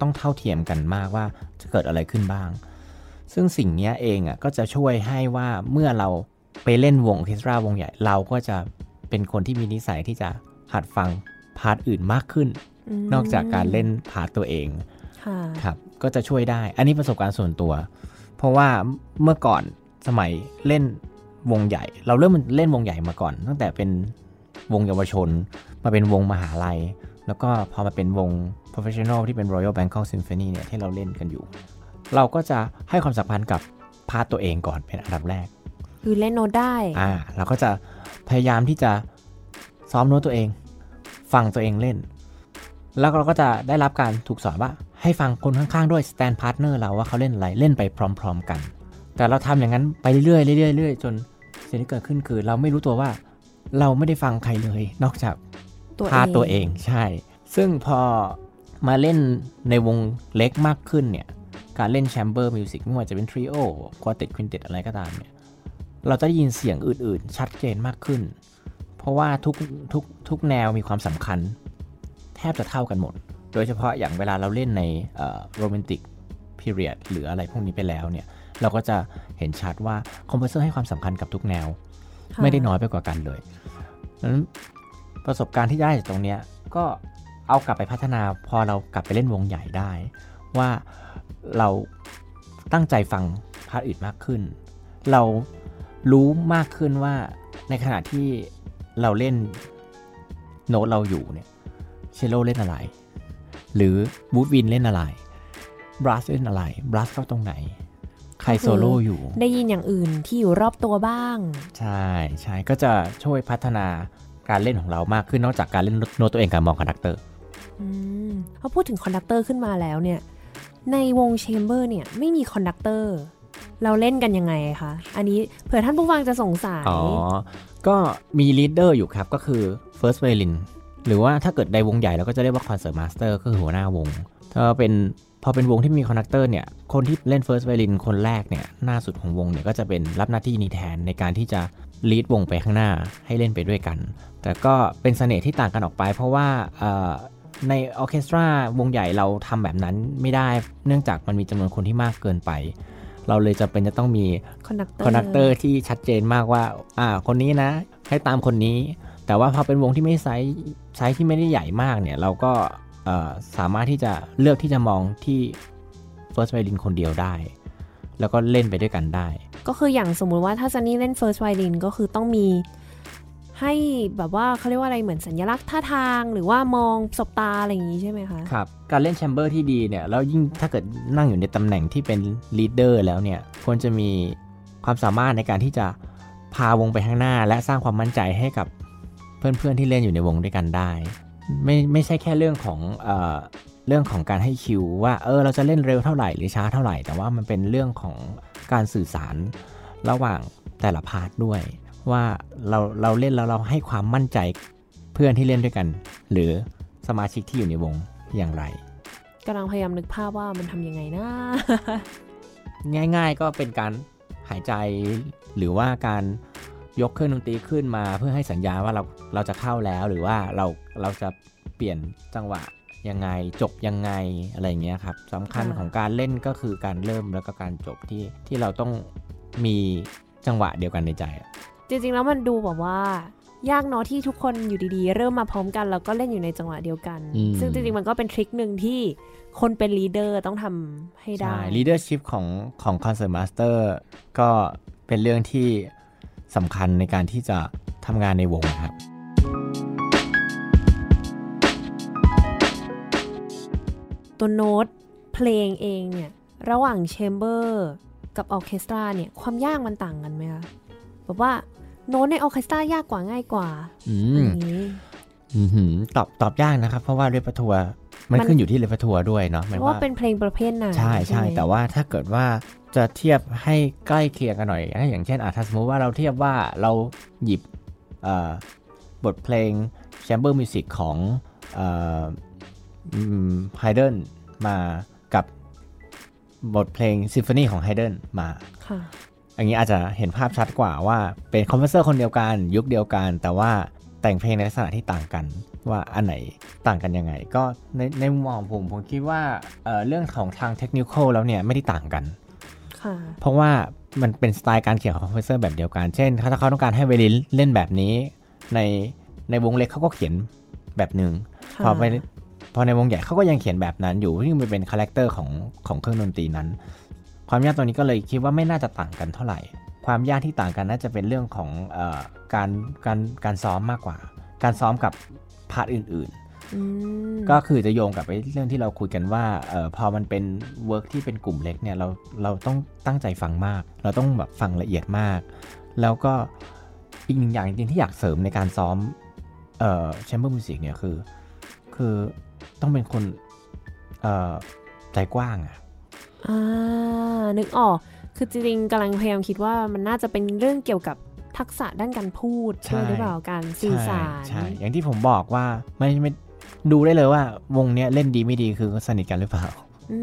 ต้องเท่าเทียมกันมากว่าจะเกิดอะไรขึ้นบ้าง ซึ่งสิ่งนี้เองอะก็จะช่วยให้ว่าเมื่อเราไปเล่นวงออร์เคสตราวงใหญ่เราก็จะเป็นคนที่มีนิสัยที่จะ หัดฟัง part อื่นมากขึ้นนอกจากการเล่น part ตัวเองค่ะครับก็จะช่วยได้ อันนี้ประสบการณ์ส่วนตัว เพราะว่าเมื่อก่อนสมัยเล่นวงใหญ่ เราเริ่มเล่นวงใหญ่มาก่อน ตั้งแต่เป็นวงเยาวชน มาเป็นวงมหาลัย แล้วก็พอมาเป็นวง professional ที่เป็น Royal Bangkok Symphony เนี่ยที่เราเล่นกันอยู่ เราก็จะให้ความสำคัญกับ part ตัวเองก่อนเป็นอันดับแรก คือเล่นโน้ตได้ อ่าเราก็จะพยายามที่จะซ้อมโน้ตตัวเอง ฟังตัวเองเล่น แล้วเราก็จะได้รับการถูกสอนว่าให้ฟังคนข้างๆด้วย stand partner เราว่าเขาเล่นอะไรเล่นไปพร้อม ๆ กัน แต่เราทำอย่างนั้นไปเรื่อยๆเรื่อยๆเรื่อยๆจนสิ่งที่เกิดขึ้นคือ เราไม่รู้ตัวว่าเราไม่ได้ฟังใครเลย นอกจากตัว part เองตัวเองใช่ ซึ่งพอมาเล่นในวงเล็กมากขึ้นเนี่ยการเล่น chamber music ไม่ว่าจะเป็น trio quartet quintet อะไรก็ตามเนี่ยเราจะได้ยินเสียงอื่นๆ ชัดเจนมากขึ้น เพราะว่าทุกทุกทุกแนวมีความสำคัญ แทบจะเท่ากันหมด โดยเฉพาะอย่างเวลาเราเล่นใน romantic period หรืออะไรพวกนี้ไปแล้วเนี่ย เราก็จะเห็นชัดว่า composer ให้ความสำคัญกับทุกแนวค่ะไม่ได้น้อยไปกว่ากันเลยนั้นประสบการณ์ที่ได้จากตรงเนี้ยก็เอากลับไปพัฒนาพอเรากลับไปเล่นวงใหญ่ได้ ว่าเราตั้งใจฟัง part อื่นมากขึ้น เรารู้มากขึ้นว่าในขณะที่ เราเล่นโน้ตเราอยู่เนี่ยเชลโลเล่นอะไร หรือ woodwind เล่นอะไร brass เล่นอะไร brass เข้าตรงไหน ใครโซโล่อยู่ ได้ยินอย่างอื่นที่อยู่รอบตัวบ้าง ใช่ใช่ก็จะช่วยพัฒนาการเล่นของเรามากขึ้นนอกจากการเล่นโน้ตตัวเองกับมอง conductorอืมพอพูดถึง conductor ขึ้นมาแล้วเนี่ย ในวง chamber เนี่ยไม่มี conductor เราเล่นกันยังไงคะ อันนี้เผื่อท่านผู้ฟังจะสงสัย อ๋อ ก็มี leader อยู่ครับ ก็คือ first violin หรือว่าถ้าเกิดในวงใหญ่เราก็จะเรียกว่า concert master ก็คือหัวหน้าวง ถ้าเป็นพอเป็นวงที่มี conductor เนี่ย คนที่เล่น first violin คนแรกเนี่ย หน้าสุดของวงเนี่ยก็จะเป็นรับหน้าที่นี้แทนในการที่จะ lead วงไปข้างหน้าให้เล่นไปด้วยกัน แต่ก็เป็นเสน่ห์ที่ต่างกันออกไป เพราะว่าในออร์เคสตราวงใหญ่เราทำแบบนั้นไม่ได้ เนื่องจากมันมีจำนวนคนที่มากเกินไป เราเลยจะเป็นจะต้องมี conductor conductorที่ชัดเจนมากว่า อ่า คนนี้นะ ให้ตามคนนี้ แต่ว่าพอเป็นวงที่ไม่ size size ที่ไม่ได้ใหญ่มากเนี่ย เราก็เอ่อสามารถที่จะเลือกที่จะมองที่ first violin คนเดียวได้ แล้วก็เล่นไปด้วยกันได้ ก็คืออย่างสมมุติว่าถ้าซันนี่เล่น first violin ก็คือต้องมี ให้แบบว่าเขาเรียกว่าอะไรเหมือนสัญลักษณ์ท่าทาง หรือว่ามองสบตาอะไรอย่างนี้ใช่ไหมคะครับการเล่น chamber ที่ดีเนี่ยแล้วยิ่งถ้าเกิดนั่งอยู่ในตำแหน่งที่เป็น leader แล้วเนี่ยควรจะมีความสามารถในการที่จะพาวงไปข้างหน้า และสร้างความมั่นใจให้กับเพื่อนๆที่เล่นอยู่ในวงด้วยกันได้ ไม่ไม่ใช่แค่เรื่องของเอ่อเรื่องของการให้คิว ว่าเออเราจะเล่นเร็วเท่าไหร่หรือช้าเท่าไหร่ แต่ว่ามันเป็นเรื่องของการสื่อสารระหว่างแต่ละ part ด้วย ว่าเราเราเล่นแล้วเราให้ความมั่นใจเพื่อนที่เล่นด้วยกัน หรือสมาชิกที่อยู่ในวงอย่างไรกำลังพยายามนึกภาพว่ามันทำยังไงนะ ง่ายๆก็เป็นการหายใจหรือว่าการยกเครื่องดนตรีขึ้นมาเพื่อให้สัญญาณว่าเราเราจะเข้าแล้วหรือว่าเราเราจะเปลี่ยนจังหวะยังไงจบยังไงอะไรอย่างเงี้ยครับสำคัญค่ะของการเล่นก็คือการเริ่มแล้วก็การจบที่ที่เราต้องมีจังหวะเดียวกันในใจอะ จริงๆแล้วมันดูแบบว่ายากเนาะที่ทุกคนอยู่ดีๆ เริ่มมาพร้อมกัน แล้วก็เล่นอยู่ในจังหวะเดียวกัน ซึ่งจริงๆ มันก็เป็น trick หนึ่งที่คนเป็น leader ต้องทำให้ได้ใช่ leadership ของของ concert master ก็เป็นเรื่องที่สำคัญในการที่จะทำงานในวงครับ ตัวโน้ตเพลงเองเนี่ย ระหว่าง chamber กับออร์เคสตราเนี่ย ความยากมันต่างกันไหมคะแบบว่า โน้ตในออร์เคสตรายากกว่าง่ายกว่าอืมอย่างนี้อื้อหือตอบตอบยากนะครับ เพราะว่า repertoire มันมันขึ้นอยู่ที่ repertoire ด้วยเนาะหมายเพราะว่าว่าเป็นเพลงประเภทไหนใช่ใช่ไหมแต่ว่าถ้าเกิดว่าจะเทียบให้ใกล้เคียงกันหน่อยนะอย่างเช่นอะถ้าสมมติว่าเราเทียบว่าเราหยิบเอ่อบทเพลง Chamber Music ของไฮเดนมากับบทเพลงซิมโฟนีของไฮเดนมาค่ะ อย่างนี้อาจจะเห็นภาพชัดกว่าว่าเป็น composer คนเดียวกันยุคเดียวกัน แต่ว่าแต่งเพลงในลักษณะที่ต่างกัน ว่าอันไหนต่างกันยังไง ก็ในในมุมมองของผมผมคิดว่าเอ่อเรื่องของทางเทคนิคแล้วเนี่ยไม่ได้ต่างกันค่ะเพราะว่ามันเป็นสไตล์การเขียนของ composer แบบเดียวกัน เช่น ถ้าเขาต้องการให้ไวโอลินเล่นแบบนี้ ในในวงเล็กเขาก็เขียนแบบหนึ่งค่ะพอไปพอในวงใหญ่เขาก็ยังเขียนแบบนั้นอยู่ที่มันเป็น character ของของเครื่องดนตรีนั้น ความยากตรงนี้ก็เลยคิดว่าไม่น่าจะต่างกันเท่าไหร่ ความยากที่ต่างกันน่าจะเป็นเรื่องของเออการการการซ้อมมากกว่า การซ้อมกับ part อื่นอืมๆก็คือจะโยงกลับไปเรื่องที่เราคุยกันว่าเออพอมันเป็น work ที่เป็นกลุ่มเล็กเนี่ยเราเราต้องตั้งใจฟังมาก เราต้องแบบฟังละเอียดมาก แล้วก็อีกหนึ่งอย่างจริงๆที่อยากเสริมในการซ้อมเอ่อ chamber music เนี่ยคือ คือต้องเป็นคนเอ่อใจกว้างอะ อ่านึกออก คือจริงๆกำลังพยายามคิดว่ามันน่าจะเป็นเรื่องเกี่ยวกับทักษะด้านการพูดใช่ด้วยหรือเปล่าการสื่อสารใช่ใช่อย่างที่ผมบอกว่าไม่ไม่ดูได้เลยว่าวงเนี้ยเล่นดีไม่ดีคือสนิทกันหรือเปล่าอื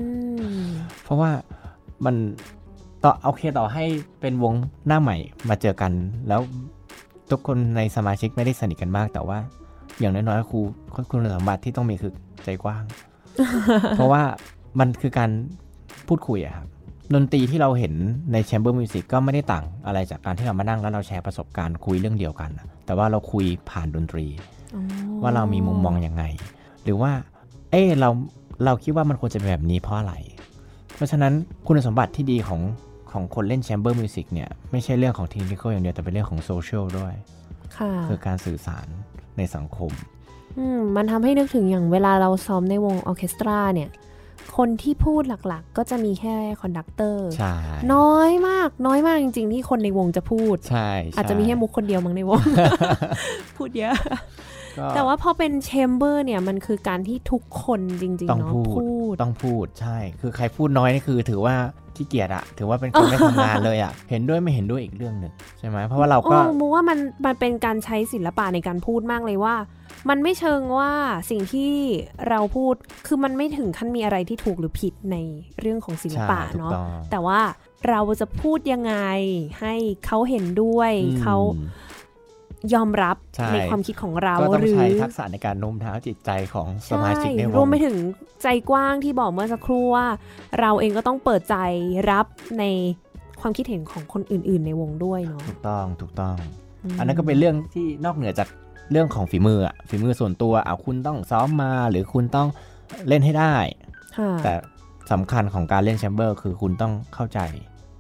มเพราะว่ามันต่อโอเคต่อให้เป็นวงหน้าใหม่มาเจอกัน แล้วทุกคนในสมาชิกไม่ได้สนิทกันมาก แต่ว่า อย่างน้อยๆครูคุณสมบัติที่ต้องมีคือใจกว้าง เพราะว่ามันคือการ พูดคุยอะครับดนตรีที่เราเห็นใน chamber music ก็ไม่ได้ต่างอะไรจากการที่เรามานั่งแล้วเราแชร์ประสบการณ์คุยเรื่องเดียวกันนะแต่ว่าเราคุยผ่านดนตรีอ๋อว่าเรามีมุมมองยังไง หรือว่า เอ้เราเราคิดว่ามันควรจะเป็นแบบนี้เพราะอะไร เพราะฉะนั้นคุณสมบัติที่ดีของของคนเล่น chamber music เนี่ยไม่ใช่เรื่องของเทคนิคอย่างเดียวแต่เป็นเรื่องของโซเชียลด้วยค่ะคือการสื่อสารในสังคมอืมมันทำให้นึกถึงอย่างเวลาเราซ้อมในวงออร์เคสตราเนี่ย คนที่พูดหลักๆ ก็จะมีแค่ conductor ใช่น้อยมากน้อยมากจริง ๆ ที่คนในวงจะพูดใช่ใช่อาจจะมีแค่มุกคนเดียวมั้งในวง พูดเยอะก็แต่ว่าพอเป็นแชมเบอร์เนี่ยมันคือการที่ทุกคนจริงต้อๆงเนาะพูดพูดต้องพูดใช่ คือใครพูดน้อยนี่คือถือว่าขี้เกียจอะถือว่าเป็นคนไม่ทำงานเลยอะเห็นด้วยไม่เห็นด้วยอีกเรื่องหนึ่งใช่ไหมเพราะว่าเราก็โอ้มูว่ามันมันเป็นการใช้ศิลปะในการพูดมากเลยว่า มันไม่เชิงว่าสิ่งที่เราพูดคือมันไม่ถึงขั้นมีอะไรที่ถูกหรือผิดในเรื่องของศิลปะใช่ถูกเนาะต้องแต่ว่าเราจะพูดยังไงให้เขาเห็นด้วยอืมเขายอมรับใช่ในความคิดของเราก็ต้องหรือใช้ทักษะในการโน้มน้าวจิตใจของสมาชิกในวงรวมไปถึงใจกว้างที่บอกเมื่อสักครู่ว่า เราเองก็ต้องเปิดใจรับในความคิดเห็นของคนอื่น ๆ ในวงด้วยเนาะถูกต้องถูกต้องมอันนั้นก็เป็นเรื่องที่นอกเหนือจาก เรื่องของฝีมืออะฝีมือส่วนตัวเอาคุณต้องซ้อมมาหรือคุณต้องเล่นให้ได้ค่ะแต่สำคัญของการเล่น chamber คือคุณต้องเข้าใจ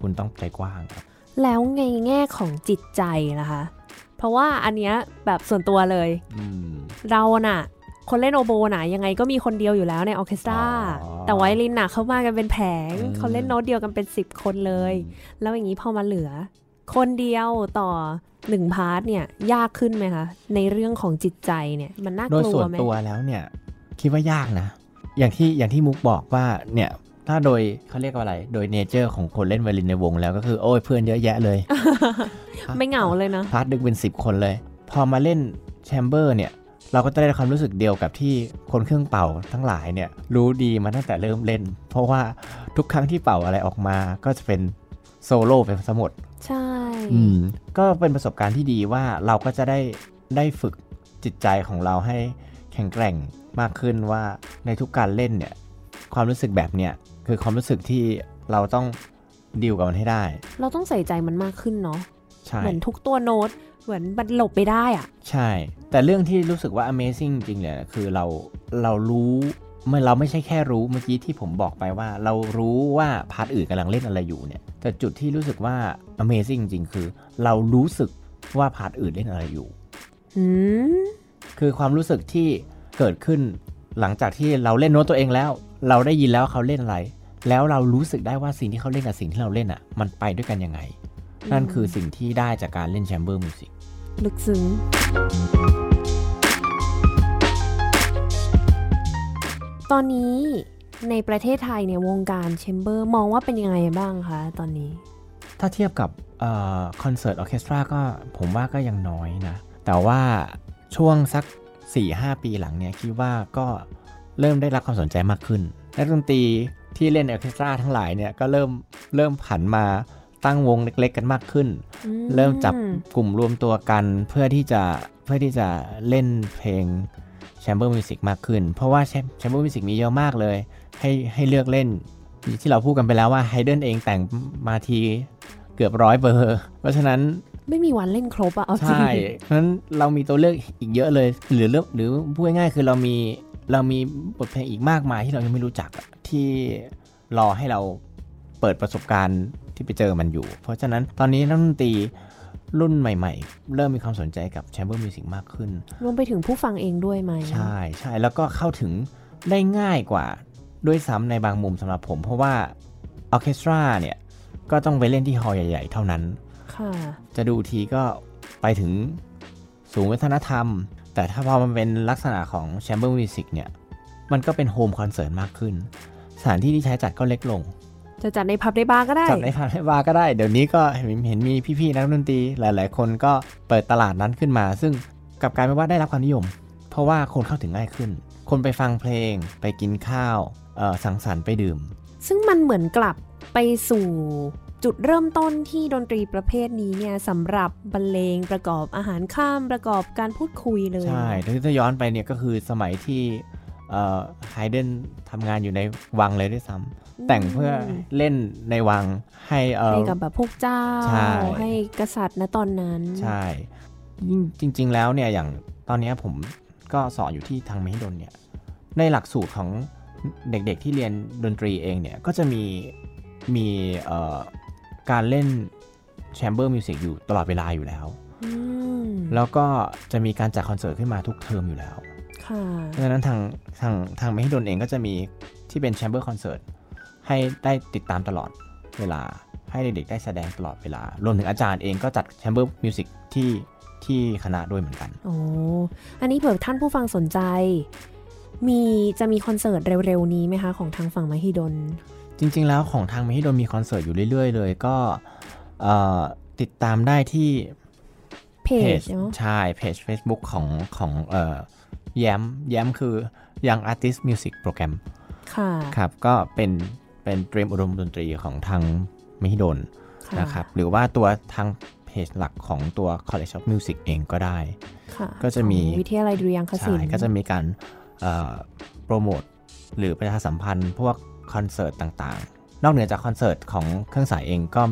คุณต้องใจกว้างครับแล้วในแง่ของจิตใจนะคะ เพราะว่าอันเนี้ยแบบส่วนตัวเลยอืมเราน่ะ คนเล่นโอโบน่ะยังไงก็มีคนเดียวอยู่แล้วในออร์เคสตราอ๋อแต่ไวโอลินน่ะเขามากันเป็นแผงอืมเขาเล่นโน้ตเดียวกันเป็น 10 คนเลย แล้วอย่างนี้พอมาเหลือ คนเดียวต่อหนึ่ง part เนี่ยยากขึ้นไหมคะ ในเรื่องของจิตใจเนี่ยมันน่ากลัวไหม โดยส่วนตัวแล้วเนี่ย คิดว่ายากนะ อย่างที่อย่างที่มุกบอกว่าเนี่ยถ้าโดยเขาเรียกว่าอะไร โดย nature ของคนเล่นไวโอลินในวงแล้วก็คือ โอ้ยเพื่อนเยอะแยะเลย ไม่เหงาเลยนะพ art หนึ่งเป็น 10 คนเลย พอมาเล่น chamber เนี่ย เราก็จะได้ความรู้สึกเดียวกับที่คนเครื่องเป่าทั้งหลายเนี่ย รู้ดีมาตั้งแต่เริ่มเล่น เพราะว่าทุกครั้งที่เป่าอะไรออกมาก็จะเป็นโซะหมด ใช่ อืม ก็เป็นประสบการณ์ที่ดีว่าเราก็จะได้ได้ฝึกจิตใจของเราให้แข็งแกร่งมากขึ้นว่าในทุกการเล่นเนี่ย ความรู้สึกแบบเนี้ยคือความรู้สึกที่เราต้องดีลกับมันให้ได้ เราต้องใส่ใจมันมากขึ้นเนาะใช่เหมือนทุกตัวโน้ตเหมือนมันหลบไปได้อะใช่ แต่เรื่องที่รู้สึกว่า Amazing จริงๆเลยนะคือเราเรารู้ไม่เราไม่ใช่แค่รู้เมื่อกี้ที่ผมบอกไปว่า เรารู้ว่าพาร์ทอื่นกำลังเล่นอะไรอยู่เนี่ย แต่จุดที่รู้สึกว่า Amazing จริงๆ คือ เรารู้สึกว่า part อื่นเล่นอะไรอยู่หืมคือความรู้สึกที่เกิดขึ้นหลังจากที่เราเล่นโน้ตตัวเองแล้ว เราได้ยินแล้วว่าเขาเล่นอะไร แล้วเรารู้สึกได้ว่าสิ่งที่เขาเล่นกับสิ่งที่เราเล่นอะ มันไปด้วยกันยังไง นั่นคือสิ่งที่ได้จากการเล่น chamber musicลึกซึ้งตอนนี้ ในประเทศไทยเนี่ยวงการ chamber มองว่าเป็นยังไงบ้างคะตอนนี้ ถ้าเทียบกับคอนเสิร์ตออเคสตราก็ผมว่าก็ยังน้อยนะ แต่ว่าช่วงสัก 4-5 ปีหลังเนี่ยคิดว่าก็เริ่มได้รับความสนใจมากขึ้นนักดนตรีที่เล่นออเคสตราทั้งหลายเนี่ยก็เริ่มเริ่มผันมาตั้งวงเล็กๆกันมากขึ้นอืเริ่มจับกลุ่มรวมตัวกันเพื่อที่จะเพื่อที่จะเล่นเพลง chamber music มากขึ้น เพราะว่า chamber music มีเยอะมากเลย ให้ให้เลือกเล่น ที่เราพูดกันไปแล้วว่าไฮเดนเองแต่งมาทีเกือบร้อยเบอร์เพราะฉะนั้นไม่มีวันเล่นครบอะเอาจริงใช่เพราะฉะนั้นเรามีตัวเลือกอีกเยอะเลย หรือเลือกหรือพูดง่ายๆคือเรามีเรามีบทเพลงอีกมากมายที่เรายังไม่รู้จักอะที่รอให้เราเปิดประสบการณ์ที่ไปเจอมันอยู่ เพราะฉะนั้นตอนนี้นักดนตรีรุ่นใหม่ ๆ เริ่มมีความสนใจกับ chamber music มากขึ้น รวมไปถึงผู้ฟังเองด้วยไหม ใช่ใช่แล้วก็เข้าถึงได้ง่ายกว่า ด้วยซ้ำในบางมุมสำหรับผม เพราะว่าออร์เคสตราเนี่ย ก็ต้องไปเล่นที่ hall ใหญ่ ๆ เท่านั้นค่ะจะดูทีก็ไปถึงศูนย์วัฒนธรรม แต่ถ้าพอมันเป็นลักษณะของ chamber music เนี่ย มันก็เป็น home concert มากขึ้น สถานที่ที่ใช้จัดก็เล็กลง จะจัดในผับในบาร์ก็ได้ จัดในพาร์ทบาร์ก็ได้ เดี๋ยวนี้ก็เห็นเห็นมีพี่ๆนักดนตรีหลาย ๆ คนก็เปิดตลาดนั้นขึ้นมา ซึ่งกลับกลายเป็นว่าได้รับความนิยม เพราะว่าคนเข้าถึงง่ายขึ้น คนไปฟังเพลง ไปกินข้าวเอ่อ สังสรรค์ไปดื่ม ซึ่งมันเหมือนกลับไปสู่จุดเริ่มต้นที่ดนตรีประเภทนี้เนี่ยสำหรับบรรเลงประกอบอาหารข้ามประกอบการพูดคุยเลย ใช่ถ้าย้อนไปเนี่ยก็คือสมัยที่ไฮเดนทำงานอยู่ในวังเลยด้วยซ้ำแต่งเพื่อเล่นในวังให้เอ่อให้กับแบบพวกเจ้าใช่ให้กษัตริย์นะตอนนั้น ใช่ยิ่งจริง ๆ แล้วเนี่ยอย่างตอนเนี้ยผมก็สอนอยู่ที่ทางมหิดลเนี่ยในหลักสูตรของ เด็กๆที่เรียนดนตรีเองเนี่ย ก็จะมีมีเอ่อการเล่น chamber music อยู่ตลอดเวลาอยู่แล้วอืมแล้วก็จะมีการจัดคอนเสิร์ตขึ้นมาทุกเทอมอยู่แล้วค่ะเพราะฉะนั้นทางทางทางมหิดลเองก็จะมีที่เป็น chamber concert ให้ได้ติดตามตลอดเวลา ให้เด็กๆได้แสดงตลอดเวลา รวมถึงอาจารย์เองก็จัด chamber music ที่ที่คณะด้วยเหมือนกัน โอ้ อันนี้เผื่อท่านผู้ฟังสนใจ มีจะมีคอนเสิร์ตเร็วๆนี้ไหมคะ ของทางฝั่งมหิดล จริง ๆ แล้วของทางมหิดลมีคอนเสิร์ตอยู่เรื่อยๆ เลยก็เอ่อติดตามได้ที่เพเพจจเนาะใช่เพจ Facebook ของของเอ่อแย้มแย้มคือ Young Artist Music Program ค่ะครับก็เป็นเป็นเตรียมอุดมดนตรีของทางมหิดลค่ะนะครับหรือว่าตัวทางเพจหลักของตัว College of Music เองก็ได้ค่ะก็จะมีของวิทยาลัยดุริยางคศิใช่ลป์ก็จะมีการเอ่อ โปรโมทหรือประชาสัมพันธ์พวกคอนเสิร์ตต่างๆ นอกเหนือจากคอนเสิร์ตของเครื่องสายเองก็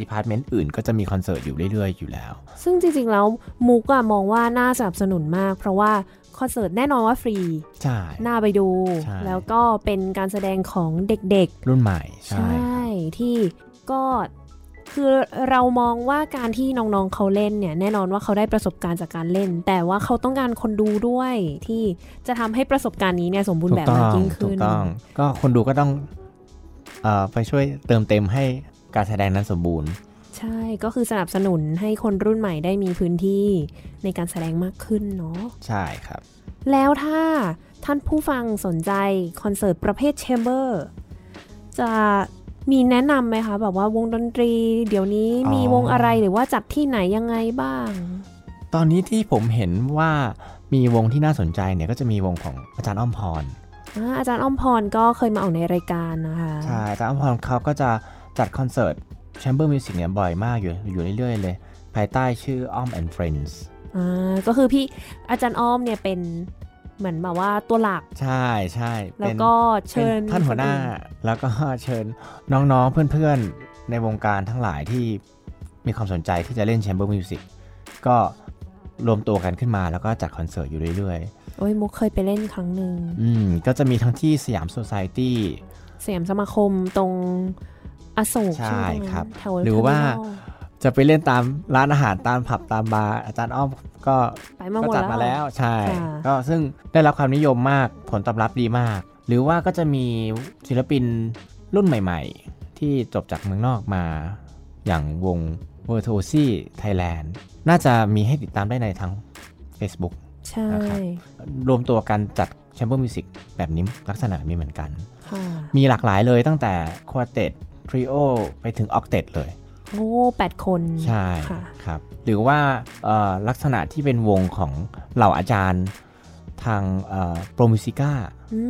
department อื่นก็จะมีคอนเสิร์ตอยู่เรื่อยๆ อยู่แล้ว ซึ่งจริงๆ แล้วมุกอะมองว่าน่าสนับสนุนมาก เพราะว่าคอนเสิร์ตแน่นอนว่าฟรี ใช่ น่าไปดูใช่แล้วก็เป็นการแสดงของเด็กรุ่นใหม่ๆใช่ ที่ก็ คือเรามองว่าการที่น้องๆเขาเล่นเนี่ยแน่นอนว่าเขาได้ประสบการณ์จากการเล่น แต่ว่าเขาต้องการคนดูด้วยที่จะทำให้ประสบการณ์นี้เนี่ยสมบูรณ์แบบมากยิ่งถูขึ้น ถูกต้องถูกต้องก็คนดูก็ต้องเอ่อไปช่วยเติมเต็มให้การแสดงนั้นสมบูรณ์ ใช่ก็คือสนับสนุนให้คนรุ่นใหม่ได้มีพื้นที่ในการแสดงมากขึ้นเนาะใช่ครับ แล้วถ้าท่านผู้ฟังสนใจคอนเสิร์ตประเภทแชมเบอร์จะ มีแนะนำไหมคะ แบบว่าวงดนตรี เดี๋ยวนี้อ๋อมีวงอะไรหรือว่าจัดที่ไหนยังไงบ้าง ตอนนี้ที่ผมเห็นว่ามีวงที่น่าสนใจเนี่ยก็จะมีวงของอาจารย์อ้อมพรอาอาจารย์อ้อมพรก็เคยมาออกในรายการนะคะใช่อาจารย์อ้อมพรเขาก็จะจัดคอนเสิร์ต chamber music เนี่ยบ่อยมากอยู่อยู่เรื่อยๆเลย ภายใต้ชื่ออ้อม and Friends อ่าก็คือพี่อาจารย์อ้อมเนี่ยเป็น เหมือนแบบว่าตัวหลัก ใช่ใช่แล้วเป็นก็เชิญเป็นท่านหัวหน้า แล้วก็เชิญน้องๆเพื่อนๆ ในวงการทั้งหลายที่มีความสนใจที่จะเล่น chamber music ก็รวมตัวกันขึ้นมาแล้วก็จัดคอนเสิร์ตอยู่เรื่อยโอ้ยมุกเคยไปเล่นครั้งหนึ่งๆอืม ก็จะมีทั้งที่ Siam Societyสยามสมาคมตรงอโศกใช่ไหมตรงนั้นครับแถวหรือว่า Terminal จะไปเล่นตามร้านอาหารตามผับตามบาร์อาจารย์อ้อมก็ไปมาหมดแล้วก็จัดมาแล้วใช่ค่ะก็ซึ่งได้รับความนิยมมากผลตอบรับดีมาก หรือว่าก็จะมีศิลปินรุ่นใหม่ ๆ ที่จบจากเมืองนอกมาอย่างวง v i r t u o s i Thailand น่าจะมีให้ติดตามได้ในทาง Facebook ใช่นะครับรวมตัวกันจัด chamber music แบบนี้ลักษณะแบบนี้เหมือนกันค่ะมีหลากหลายเลยตั้งแต่ quartet trio ไปถึงออกเต t เลย โอ้แปดคนใช่ค่ะครับ หรือว่าเอ่อลักษณะที่เป็นวงของเหล่าอาจารย์ทางPro Musicaอื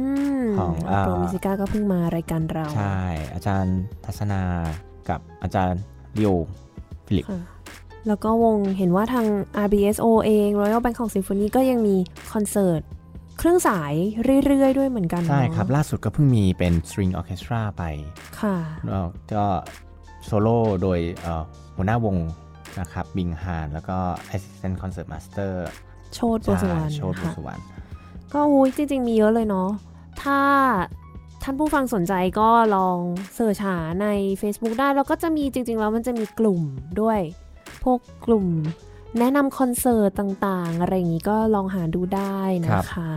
มของอ่า Pro Musica ก็เพิ่งมารายการเรา ใช่ อาจารย์ทัศนากับอาจารย์เลียวฟิลิปค่ะแล้วก็วงเห็นว่าทาง RBSO เอง Royal Bangkok Symphony ก็ยังมีคอนเสิร์ตเครื่องสายเรื่อย ๆ ด้วยเหมือนกัน ใช่เนอะครับ ล่าสุดก็เพิ่งมีเป็น String Orchestra ไป ค่ะแล้วก็ โซโล่โดยเอ่อหัวหน้าวงนะครับ Bing Han แล้วก็ Assistant Concert Master โชดโบสวรรณโชตบุค่ะสวรรณก็อุ้ยจริง ๆ มีเยอะเลยเนาะถ้าท่านผู้ฟังสนใจก็ลอง search หาใน Facebook ได้ แล้วก็จะมีจริง ๆ แล้วมันจะมีกลุ่มด้วย พวกกลุ่มแนะนำคอนเสิร์ตต่างๆ อะไรอย่างนี้ก็ลองหาดูได้นะคะ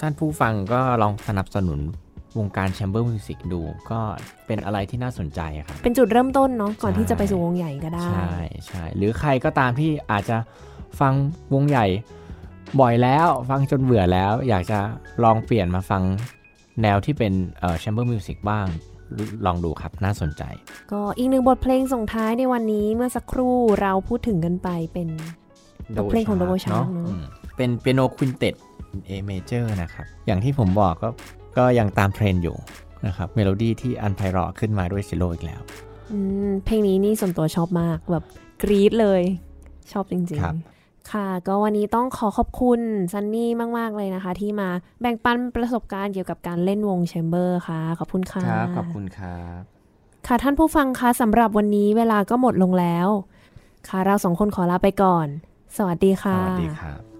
ท่านผู้ฟังก็ลองสนับสนุน วงการ chamber music ดู ก็เป็นอะไรที่น่าสนใจครับ เป็นจุดเริ่มต้นเนาะก่อนใช่ที่จะไปสู่วงใหญ่ก็ได้ ใช่ใช่หรือใครก็ตามที่อาจจะฟังวงใหญ่บ่อยแล้วฟังจนเบื่อแล้ว อยากจะลองเปลี่ยนมาฟังแนวที่เป็นเอ่อ chamber music บ้างลองดูครับน่าสนใจ ก็อีกหนึ่งบทเพลงส่งท้ายในวันนี้เมื่อสักครู่เราพูดถึงกันไปเป็นบทเพลงของ Dvořák เนอะอืมเป็น piano quintet A major นะครับ อย่างที่ผมบอกก็ ก็ยังตามเทรนด์อยู่นะครับเมโลดี้ที่อันไพเราะขึ้นมาด้วย cello อีกแล้วอืมเพลงนี้นี่ส่วนตัวชอบมากแบบกรี๊ดเลยชอบจริงครับๆค่ะ ก็วันนี้ต้องขอขอบคุณซันนี่มาก ๆ เลยนะคะ ที่มาแบ่งปันประสบการณ์เกี่ยวกับการเล่นวง chamber ค่ะ ขอบคุณค่ะครับขอบคุณครับค่ะท่านผู้ฟังคะสำหรับวันนี้เวลาก็หมดลงแล้ว ค่ะเราสองคนขอลาไปก่อน สวัสดีค่ะ สวัสดีครับับ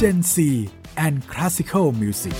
Gen C and Classical Music